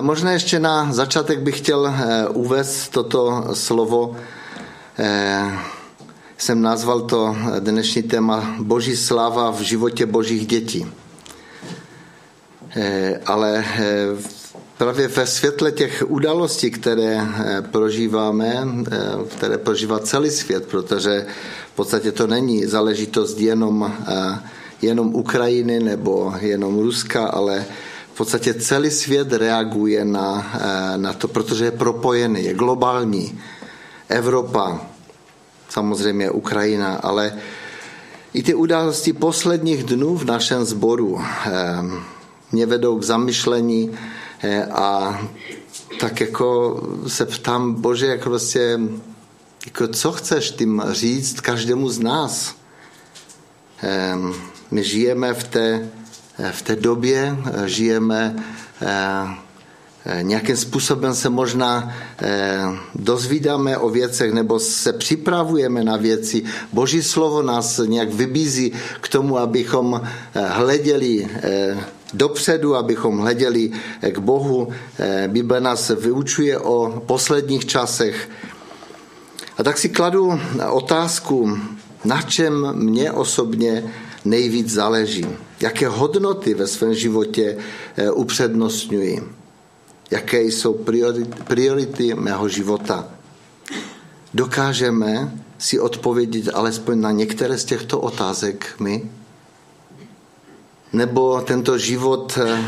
Možná ještě na začátek bych chtěl eh, uvést toto slovo. Eh, jsem nazval to dnešní téma Boží sláva v životě božích dětí. Eh, ale právě ve světle těch událostí, které prožíváme, které prožívá celý svět, protože v podstatě to není záležitost jenom, jenom Ukrajiny nebo jenom Ruska, ale podstatě celý svět reaguje na, eh, na to, protože je propojený, je globální. Evropa, samozřejmě Ukrajina, ale i ty události posledních dnů v našem sboru eh, mě vedou k zamyšlení eh, a tak jako se ptám, Bože, jak prostě, jako co chceš tím říct každému z nás? My žijeme v té v té době eh, žijeme eh, eh, nějakým způsobem se možná dozvídáme o věcech nebo se připravujeme na věci. Boží slovo nás nějak vybízí k tomu, abychom hleděli dopředu, abychom hleděli k Bohu. Bible nás vyučuje o posledních časech. A tak si kladu otázku, na čem mě osobně nejvíc záleží. Jaké hodnoty ve svém životě eh, upřednostňuji. Jaké jsou priority, mého života. Dokážeme si odpovědět alespoň na některé z těchto otázek my? Nebo tento život eh,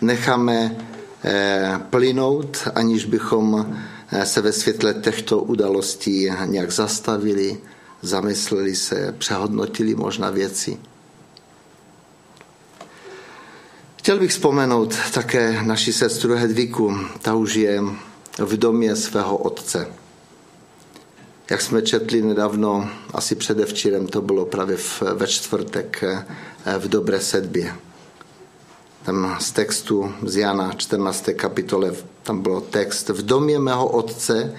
necháme eh, plynout, aniž bychom se ve světle těchto událostí nějak zastavili, zamysleli se, přehodnotili možná věci. Chtěl bych vzpomenout také naši sestru Hedviku. Ta už je v domě svého otce. Jak jsme četli nedávno, asi předevčírem, to bylo právě v, ve čtvrtek v Dobré sedbě. Tam z textu z Jana 14. kapitole, tam bylo text V domě mého otce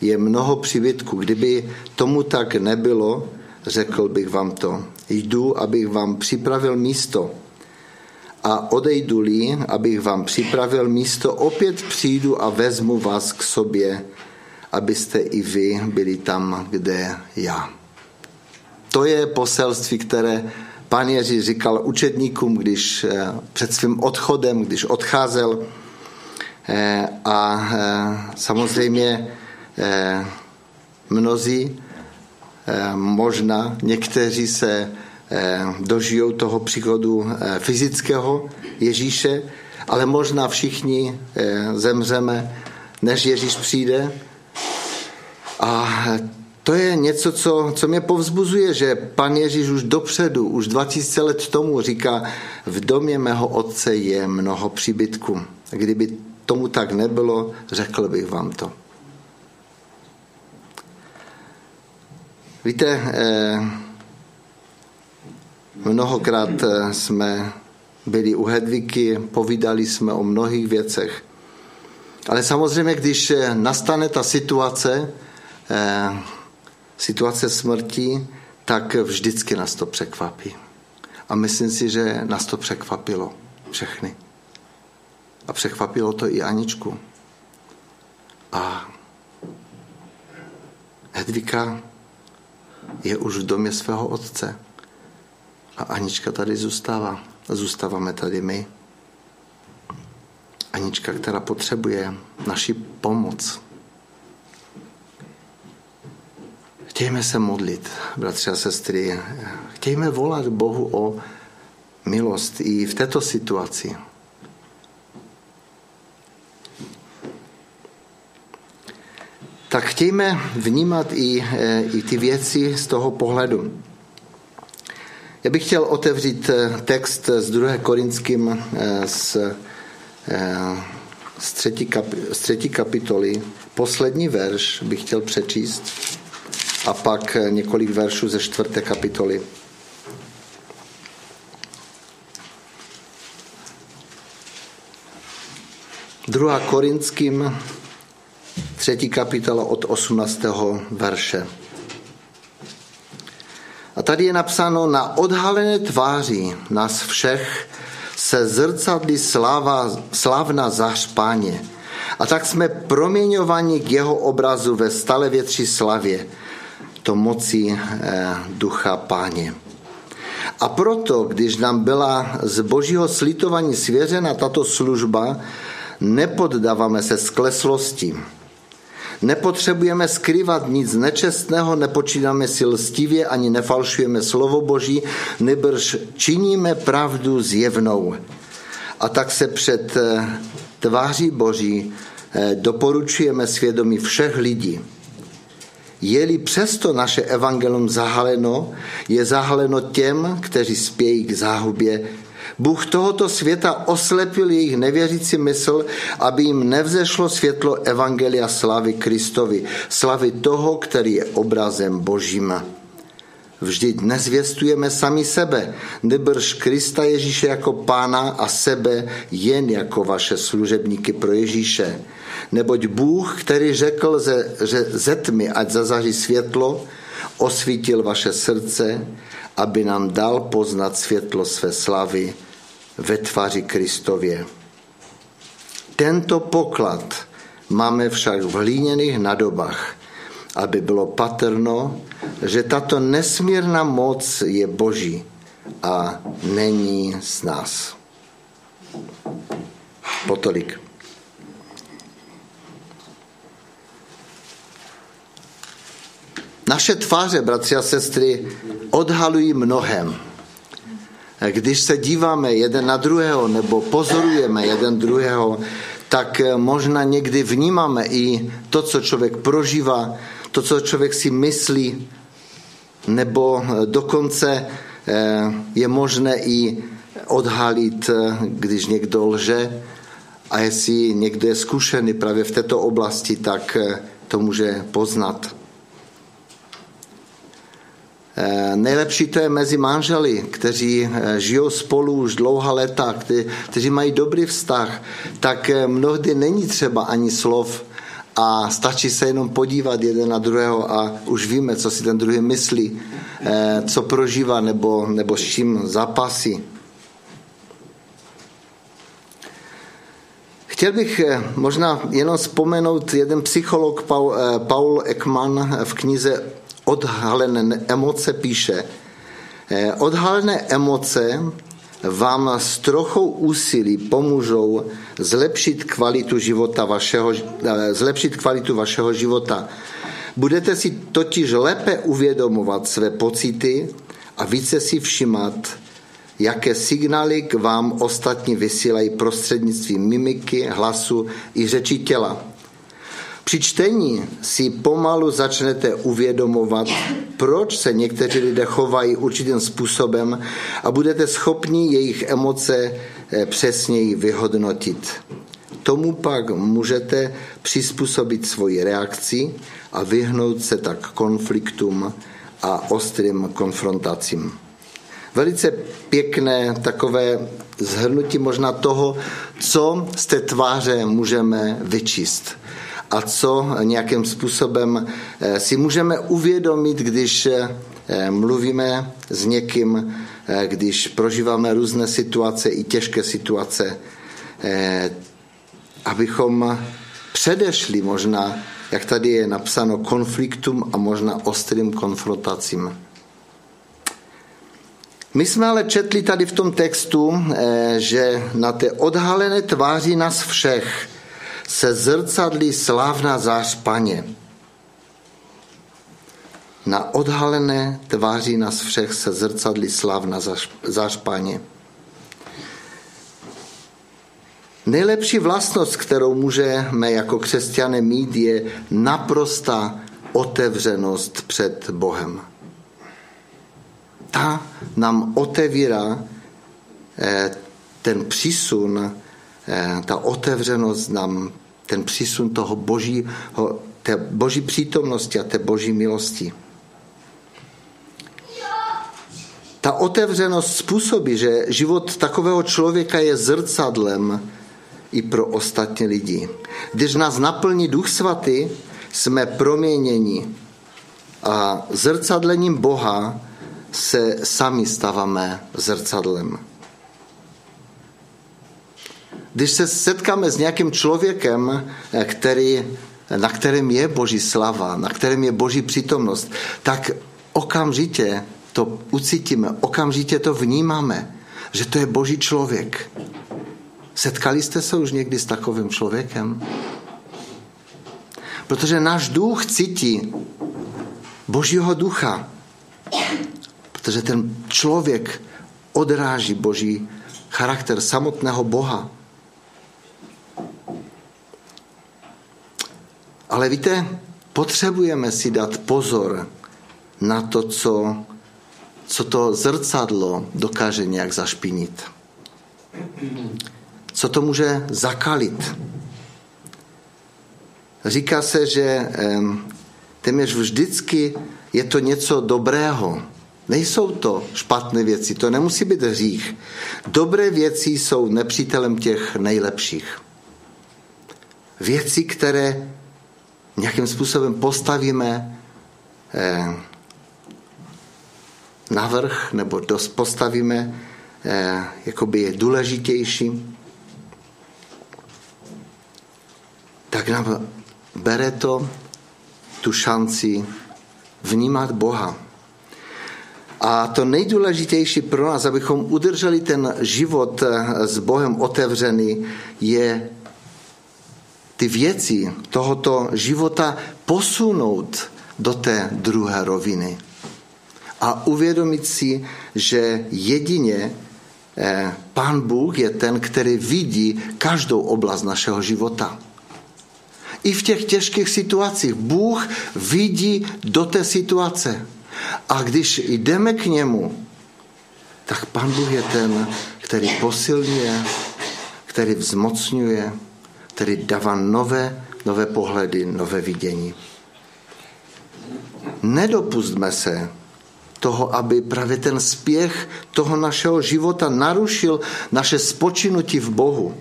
je mnoho přibytků. Kdyby tomu tak nebylo, řekl bych vám to. Jdu, abych vám připravil místo – a odejdu-li, abych vám připravil místo, opět přijdu a vezmu vás k sobě, abyste i vy byli tam, kde já. To je poselství, které pán Ježíš říkal učedníkům, když eh, před svým odchodem, když odcházel. Eh, a eh, samozřejmě mnozí, možná někteří se dožijou toho příchodu eh, fyzického Ježíše, ale možná všichni eh, zemřeme, než Ježíš přijde. A to je něco, co, co mě povzbuzuje, že pan Ježíš už dopředu, už 2000 let tomu říká, v domě mého otce je mnoho příbytků. Kdyby tomu tak nebylo, řekl bych vám to. Víte, eh, Mnohokrát eh, jsme byli u Hedviky, povídali jsme o mnohých věcech. Ale samozřejmě, když eh, nastane ta situace, eh, situace smrti, tak vždycky nás to překvapí. A myslím si, že nás to překvapilo všechny. A překvapilo to i Aničku. A Hedvika je už v domě svého otce. A Anička tady zůstává. Zůstáváme tady my. Anička, která potřebuje naši pomoc. Chtějme se modlit, bratři a sestry. Chtějme volat Bohu o milost i v této situaci. Tak chtějme vnímat i, eh, i ty věci z toho pohledu. Já bych chtěl otevřít eh, text z 2. Korinským eh, z, eh, z, třetí, kapi, z třetí kapitoly. Poslední verš bych chtěl přečíst a pak několik veršů ze čtvrté kapitoly. Druhá Korinským, třetí kapitola od 18. verše. A tady je napsáno, na odhalené tváři nás všech se zrcadlí sláva, slávna zář páně. A tak jsme proměňováni k jeho obrazu ve stále větší slavě, to moci eh, ducha páně. A proto, když nám byla z božího slitování svěřena tato služba, nepoddáváme se skleslosti. Nepotřebujeme skrývat nic nečestného, nepočínáme si lstivě ani nefalšujeme slovo Boží, nebrž činíme pravdu zjevnou. A tak se před eh, tváří Boží eh, doporučujeme svědomí všech lidí. Je-li přesto naše evangelium zahaleno, je zahaleno těm, kteří spějí k záhubě. Bůh tohoto světa oslepil jejich nevěřící mysl, aby jim nevzešlo světlo evangelia slavy Kristovi, slavy toho, který je obrazem Božím. Vždyť nezvěstujeme sami sebe, nebrž Krista Ježíše jako pána a sebe jen jako vaše služebníky pro Ježíše. Neboť Bůh, který řekl ze, že ze tmy, ať zazaří světlo, osvítil vaše srdce, aby nám dal poznat světlo své slavy ve tváři Kristově. Tento poklad máme však v hlíněných nadobách, aby bylo patrno, že tato nesmírná moc je Boží a není z nás. Potolik. Naše tváře, bratři a sestry, odhalují mnohem. Když se díváme jeden na druhého nebo pozorujeme jeden druhého, tak možná někdy vnímáme i to, co člověk prožívá, to, co člověk si myslí, nebo dokonce eh, je možné i odhalit, eh, když někdo lže a jestli někdo je zkušený právě v této oblasti, tak eh, to může poznat. Eh, nejlepší to je mezi manželi, kteří eh, žijou spolu už dlouhá léta, kteří mají dobrý vztah, tak eh, mnohdy není třeba ani slov a stačí se jenom podívat jeden na druhého a už víme, co si ten druhý myslí, co prožívá nebo, nebo s čím zapasí. Chtěl bych možná jenom vzpomenout jeden psycholog Paul, Paul Ekman v knize odhalené emoce píše, eh, odhalené emoce vám s trochou úsilí pomůžou zlepšit kvalitu života vašeho, eh, zlepšit kvalitu vašeho života. Budete si totiž lépe uvědomovat své pocity a více si všimat, jaké signály k vám ostatní vysílají prostřednictvím mimiky, hlasu i řeči těla. Při čtení si pomalu začnete uvědomovat, proč se někteří lidé chovají určitým způsobem a budete schopni jejich emoce eh, přesněji vyhodnotit. Tomu pak můžete přizpůsobit svoji reakci a vyhnout se tak konfliktům a ostrým konfrontacím. Velice pěkné takové zhrnutí možná toho, co z té tváře můžeme vyčíst a co nějakým způsobem eh, si můžeme uvědomit, když eh, mluvíme s někým, eh, když prožíváme různé situace i těžké situace, abychom předešli možná, jak tady je napsáno, konfliktům a možná ostrým konfrontacím. My jsme ale četli tady v tom textu, že na té odhalené tváři nás všech se zrcadlí slávna zář paně. Na odhalené tváři nás všech se zrcadlí slávna zář paně. Nejlepší vlastnost, kterou můžeme jako křesťané mít, je naprostá otevřenost před Bohem. Ta nám otevírá eh, ten přísun ta otevřenost nám, ten přísun toho božího, té boží přítomnosti a té boží milosti. Ta otevřenost způsobí, že život takového člověka je zrcadlem i pro ostatní lidi. Když nás naplní Duch Svatý, jsme proměněni a zrcadlením Boha se sami stáváme zrcadlem. Když se setkáme s nějakým člověkem, který, na kterém je Boží slava, na kterém je Boží přítomnost, tak okamžitě to ucítíme, okamžitě to vnímáme, že to je Boží člověk. Setkali jste se už někdy s takovým člověkem? Protože náš duch cítí Božího ducha. Protože ten člověk odráží Boží charakter samotného Boha. Ale víte, potřebujeme si dát pozor na to, co, co to zrcadlo dokáže nějak zašpinit. Co to může zakalit. Říká se, že téměř vždycky je to něco dobrého. Nejsou to špatné věci, to nemusí být hřích. Dobré věci jsou nepřítelem těch nejlepších. Věci, které nějakým způsobem postavíme eh, navrh nebo dost postavíme eh, jakoby je důležitější, tak nám bere to tu šanci vnímat Boha. A to nejdůležitější pro nás, abychom udrželi ten život eh, s Bohem otevřený, je ty věci tohoto života posunout do té druhé roviny. A uvědomit si, že jedině eh, Pán Bůh je ten, který vidí každou oblast našeho života. I v těch těžkých situacích Bůh vidí do té situace. A když jdeme k němu, tak Pán Bůh je ten, který posilňuje, který vzmocňuje, který dává nové, nové pohledy, nové vidění. Nedopustme se toho, aby právě ten spěch toho našeho života narušil naše spočinutí v Bohu.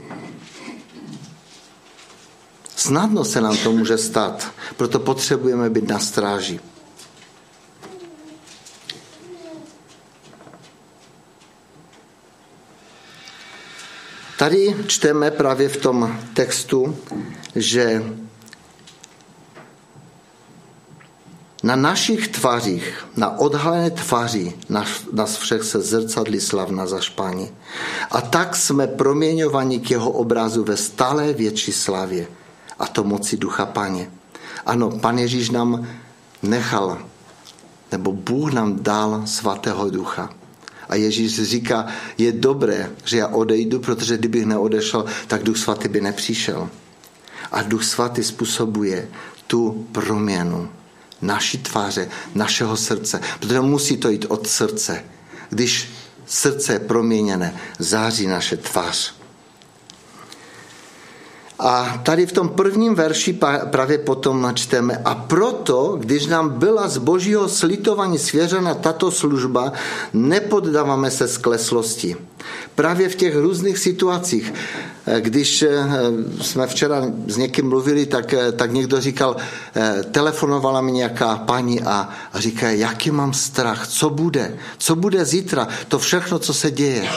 Snadno se nám to může stát, proto potřebujeme být na stráži. Tady čteme právě v tom textu, že na našich tvářích, na odhalené tváři nás, všech se zrcadlí slavna zašpání. A tak jsme proměňovaní k jeho obrazu ve stále větší slavě a to moci ducha paně. Ano, pan Ježíš nám nechal, nebo Bůh nám dal svatého ducha. A Ježíš říká, je dobré, že já odejdu, protože kdybych neodešel, tak duch svatý by nepřišel. A duch svatý způsobuje tu proměnu naší tváře, našeho srdce, protože musí to jít od srdce. Když srdce je proměněné, září naše tvář. A tady v tom prvním verši právě potom načteme. A proto, když nám byla z božího slitování svěřena tato služba, nepoddáváme se skleslosti. Právě v těch různých situacích, eh, když eh, jsme včera s někým mluvili, tak, eh, tak někdo říkal, telefonovala mi nějaká paní a, a říká, jaký mám strach, co bude, co bude zítra, to všechno, co se děje.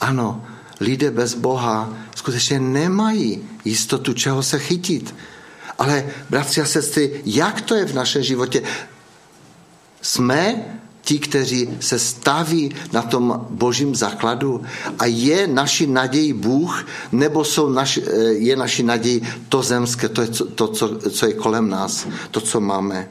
Ano, lidé bez Boha skutečně nemají jistotu, čeho se chytit. Ale, bratři a sestry, jak to je v našem životě? Jsme ti, kteří se staví na tom božím základu a je naši naději Bůh, nebo jsou naši, eh, je naši naději to zemské, to, je, to co, co je kolem nás, to, co máme.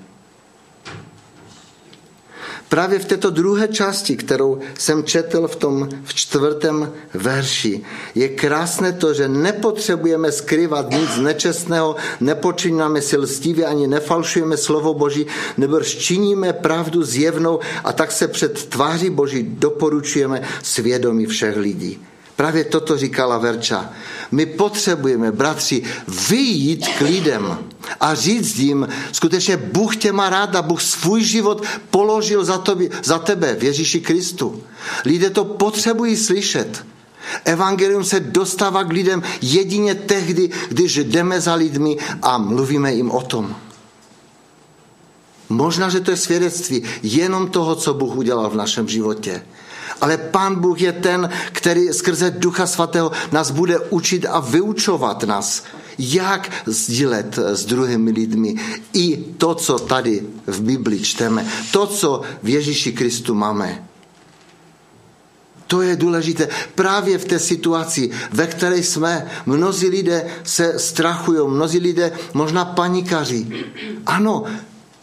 Právě v této druhé části, kterou jsem četl v tom v čtvrtém verši, je krásné to, že nepotřebujeme skrývat nic nečestného, nepočínáme si lstivě ani nefalšujeme slovo Boží, nebo činíme pravdu zjevnou a tak se před tváří Boží doporučujeme svědomí všech lidí. Právě toto říkala Verča. My potřebujeme, bratři, vyjít k lidem a říct jim, skutečně Bůh tě má rád a Bůh svůj život položil za, tobě, za tebe v Ježíši Kristu. Lidé to potřebují slyšet. Evangelium se dostává k lidem jedině tehdy, když jdeme za lidmi a mluvíme jim o tom. Možná, že to je svědectví jenom toho, co Bůh udělal v našem životě. Ale Pán Bůh je ten, který skrze Ducha Svatého nás bude učit a vyučovat nás, jak sdílet s druhými lidmi i to, co tady v Biblii čteme, to, co v Ježíši Kristu máme. To je důležité. Právě v té situaci, ve které jsme, mnozí lidé se strachují, mnozí lidé možná panikaří. Ano,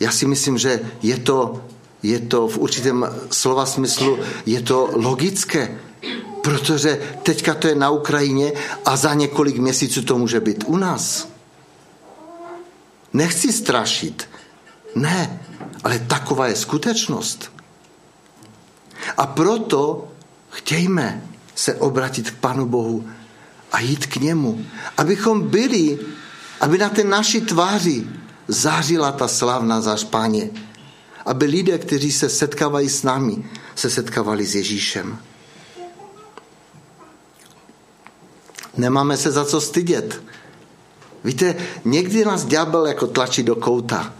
já si myslím, že je to, je to v určitém slova smyslu, je to logické, protože teďka to je na Ukrajině a za několik měsíců to může být u nás. Nechci strašit. Ne, ale taková je skutečnost. A proto chtějme se obratit k Panu Bohu a jít k němu, abychom byli, aby na té naší tváři zářila ta slavná zář Páně. Aby lidé, kteří se setkávají s námi, se setkávali s Ježíšem. Nemáme se za co stydět. Víte, někdy nás ďábel jako tlačí do kouta.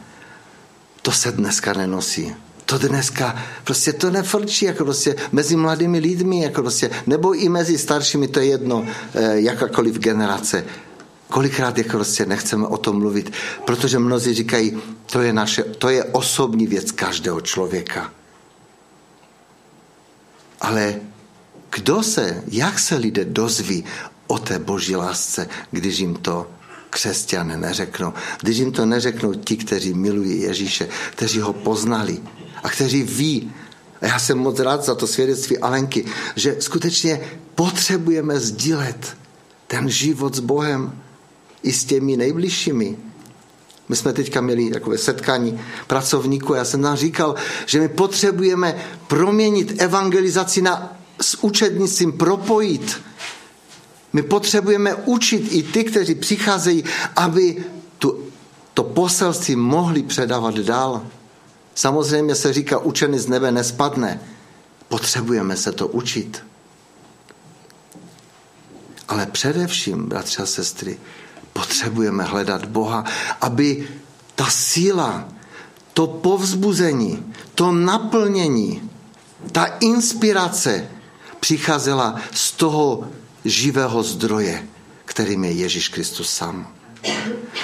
To se dneska nenosí. To dneska prostě to nefrčí jako prostě mezi mladými lidmi, jako prostě, nebo i mezi staršími, to je jedno, eh, jakákoliv generace. Kolikrát jako prostě nechceme o tom mluvit, protože mnozí říkají, to je, naše, to je osobní věc každého člověka. Ale kdo se, jak se lidé dozví o té boží lásce, když jim to křesťané neřeknou. Když jim to neřeknou ti, kteří milují Ježíše, kteří ho poznali a kteří ví, a já jsem moc rád za to svědectví Alenky, že skutečně potřebujeme sdílet ten život s Bohem i s těmi nejbližšími. My jsme teďka měli takové setkání pracovníků. Já jsem nám říkal, že my potřebujeme proměnit evangelizaci na s učednictvím propojit. My potřebujeme učit i ty, kteří přicházejí, aby tu, to poselství mohli předávat dál. Samozřejmě se říká, učený z nebe nespadne. Potřebujeme se to učit. Ale především, bratři a sestry, potřebujeme hledat Boha, aby ta síla, to povzbuzení, to naplnění, ta inspirace přicházela z toho živého zdroje, kterým je Ježíš Kristus sám.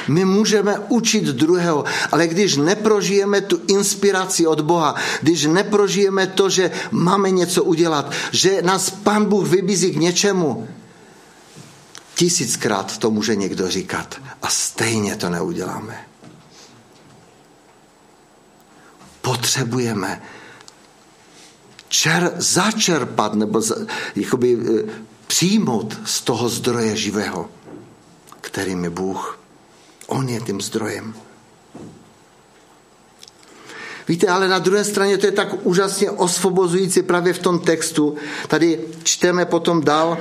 My můžeme učit druhého, ale když neprožijeme tu inspiraci od Boha, když neprožijeme to, že máme něco udělat, že nás Pán Bůh vybízí k něčemu, tisíckrát to může někdo říkat a stejně to neuděláme. Potřebujeme čer, začerpat nebo za, jakoby, eh, přijmout z toho zdroje živého, kterým je Bůh. On je tím zdrojem. Víte, ale na druhé straně to je tak úžasně osvobozující právě v tom textu. Tady čteme potom dál,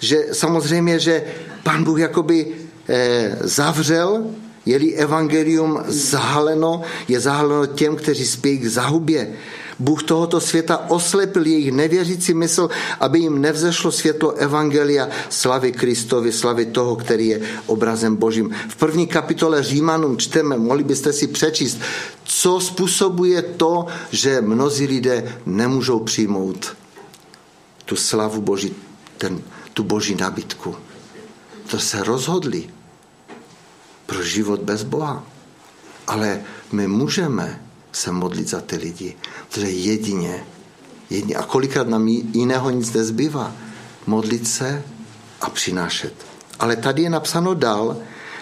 že samozřejmě, že pan Bůh jakoby eh, zavřel, je-li evangelium zahaleno, je zahaleno těm, kteří spějí k zahubě. Bůh tohoto světa oslepil jejich nevěřící mysl, aby jim nevzešlo světlo Evangelia slavy Kristovi, slavy toho, který je obrazem Božím. V první kapitole Římanům čteme, mohli byste si přečíst, co způsobuje to, že mnozí lidé nemůžou přijmout tu slavu Boží, ten, tu Boží nabitku. To se rozhodli pro život bez Boha. Ale my můžeme se modlit za ty lidi. Protože jedině, jedině a kolikrát nám jiného nic nezbývá, modlit se a přinášet. Ale tady je napsáno dál,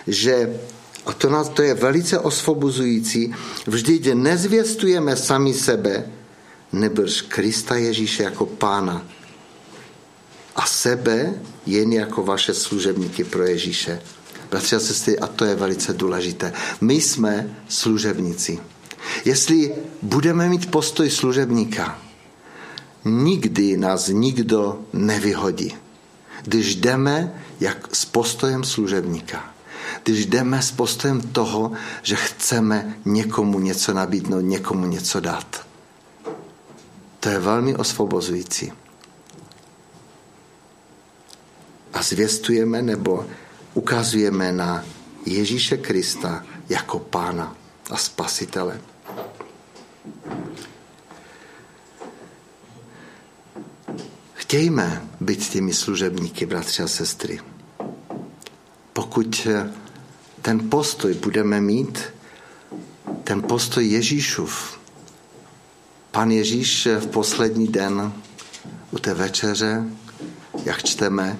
že a to, nás, to je velice osvobozující, vždyť nezvěstujeme sami sebe, nebrž Krista Ježíše jako pána a sebe jen jako vaše služebníky pro Ježíše. Bratři a sestry, a to je velice důležité. My jsme služebníci. Jestli budeme mít postoj služebníka, nikdy nás nikdo nevyhodí. Když jdeme jak s postojem služebníka, když jdeme s postojem toho, že chceme někomu něco nabídnout, někomu něco dát. To je velmi osvobozující. A zvěstujeme nebo ukazujeme na Ježíše Krista jako pána a spasitele. Chtějme být těmi služebníky, bratři a sestry. Pokud ten postoj budeme mít, ten postoj Ježíšův. Pan Ježíš v poslední den u té večeře, jak čteme,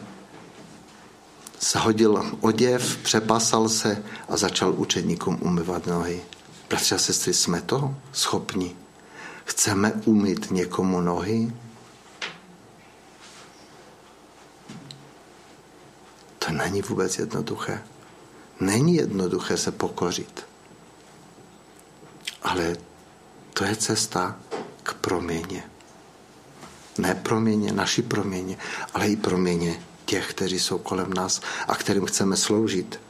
shodil oděv, přepasal se a začal učedníkům umyvat nohy. Bratři a sestry, jsme to schopni? Chceme umýt někomu nohy? Není vůbec jednoduché. Není jednoduché se pokořit. Ale to je cesta k proměně. Ne proměně, naší proměně, ale i proměně těch, kteří jsou kolem nás a kterým chceme sloužit.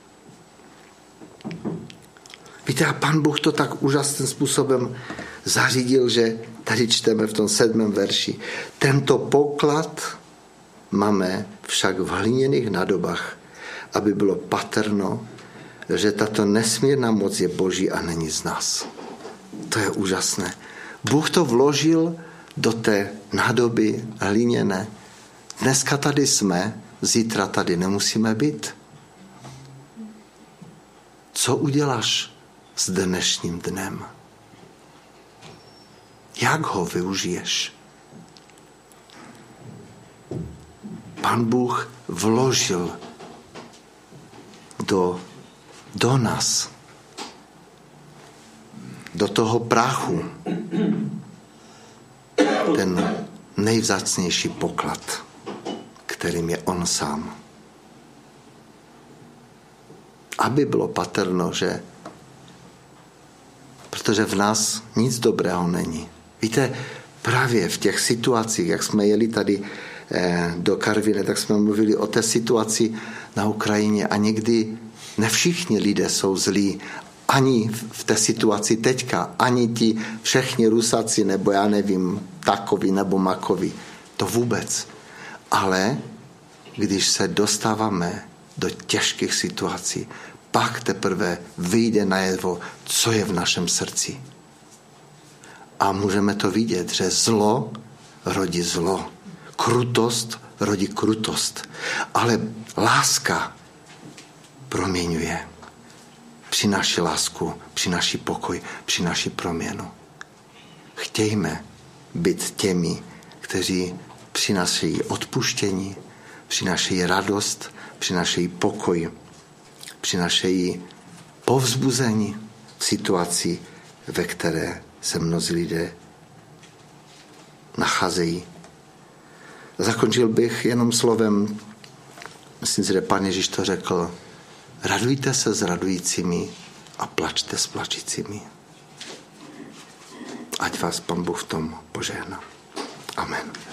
Víte, a pan Bůh to tak úžasným způsobem zařídil, že tady čteme v tom sedmém verši. Tento poklad máme však v hliněných nadobách, aby bylo patrno, že tato nesmírná moc je boží a není z nás. To je úžasné. Bůh to vložil do té nádoby hliněné. Dneska tady jsme, zítra tady nemusíme být. Co uděláš s dnešním dnem? Jak ho využiješ? Pan Bůh vložil do, do nás, do toho prachu, ten nejvzácnější poklad, kterým je on sám. Aby bylo patrno, že protože v nás nic dobrého není. Víte, právě v těch situacích, jak jsme jeli tady do Karvine, tak jsme mluvili o té situaci na Ukrajině a někdy ne všichni lidé jsou zlí, ani v té situaci teďka, ani ti všichni Rusáci, nebo já nevím, takový nebo makoví. To vůbec. Ale když se dostáváme do těžkých situací, pak teprve vyjde najevo, co je v našem srdci. A můžeme to vidět, že zlo rodí zlo. Krutost rodí krutost. Ale láska proměňuje. Přináší lásku, přináší pokoj, přináší proměnu. Chtějme být těmi, kteří přinášejí odpuštění, přinášejí radost, přinášejí pokoj, přinášejí povzbuzení v situaci, ve které se mnozí lidé nacházejí. Zakončil bych jenom slovem, myslím si, že pan Ježíš to řekl, radujte se s radujícími a plačte s plačícími. Ať vás pan Bůh v tom požehná. Amen.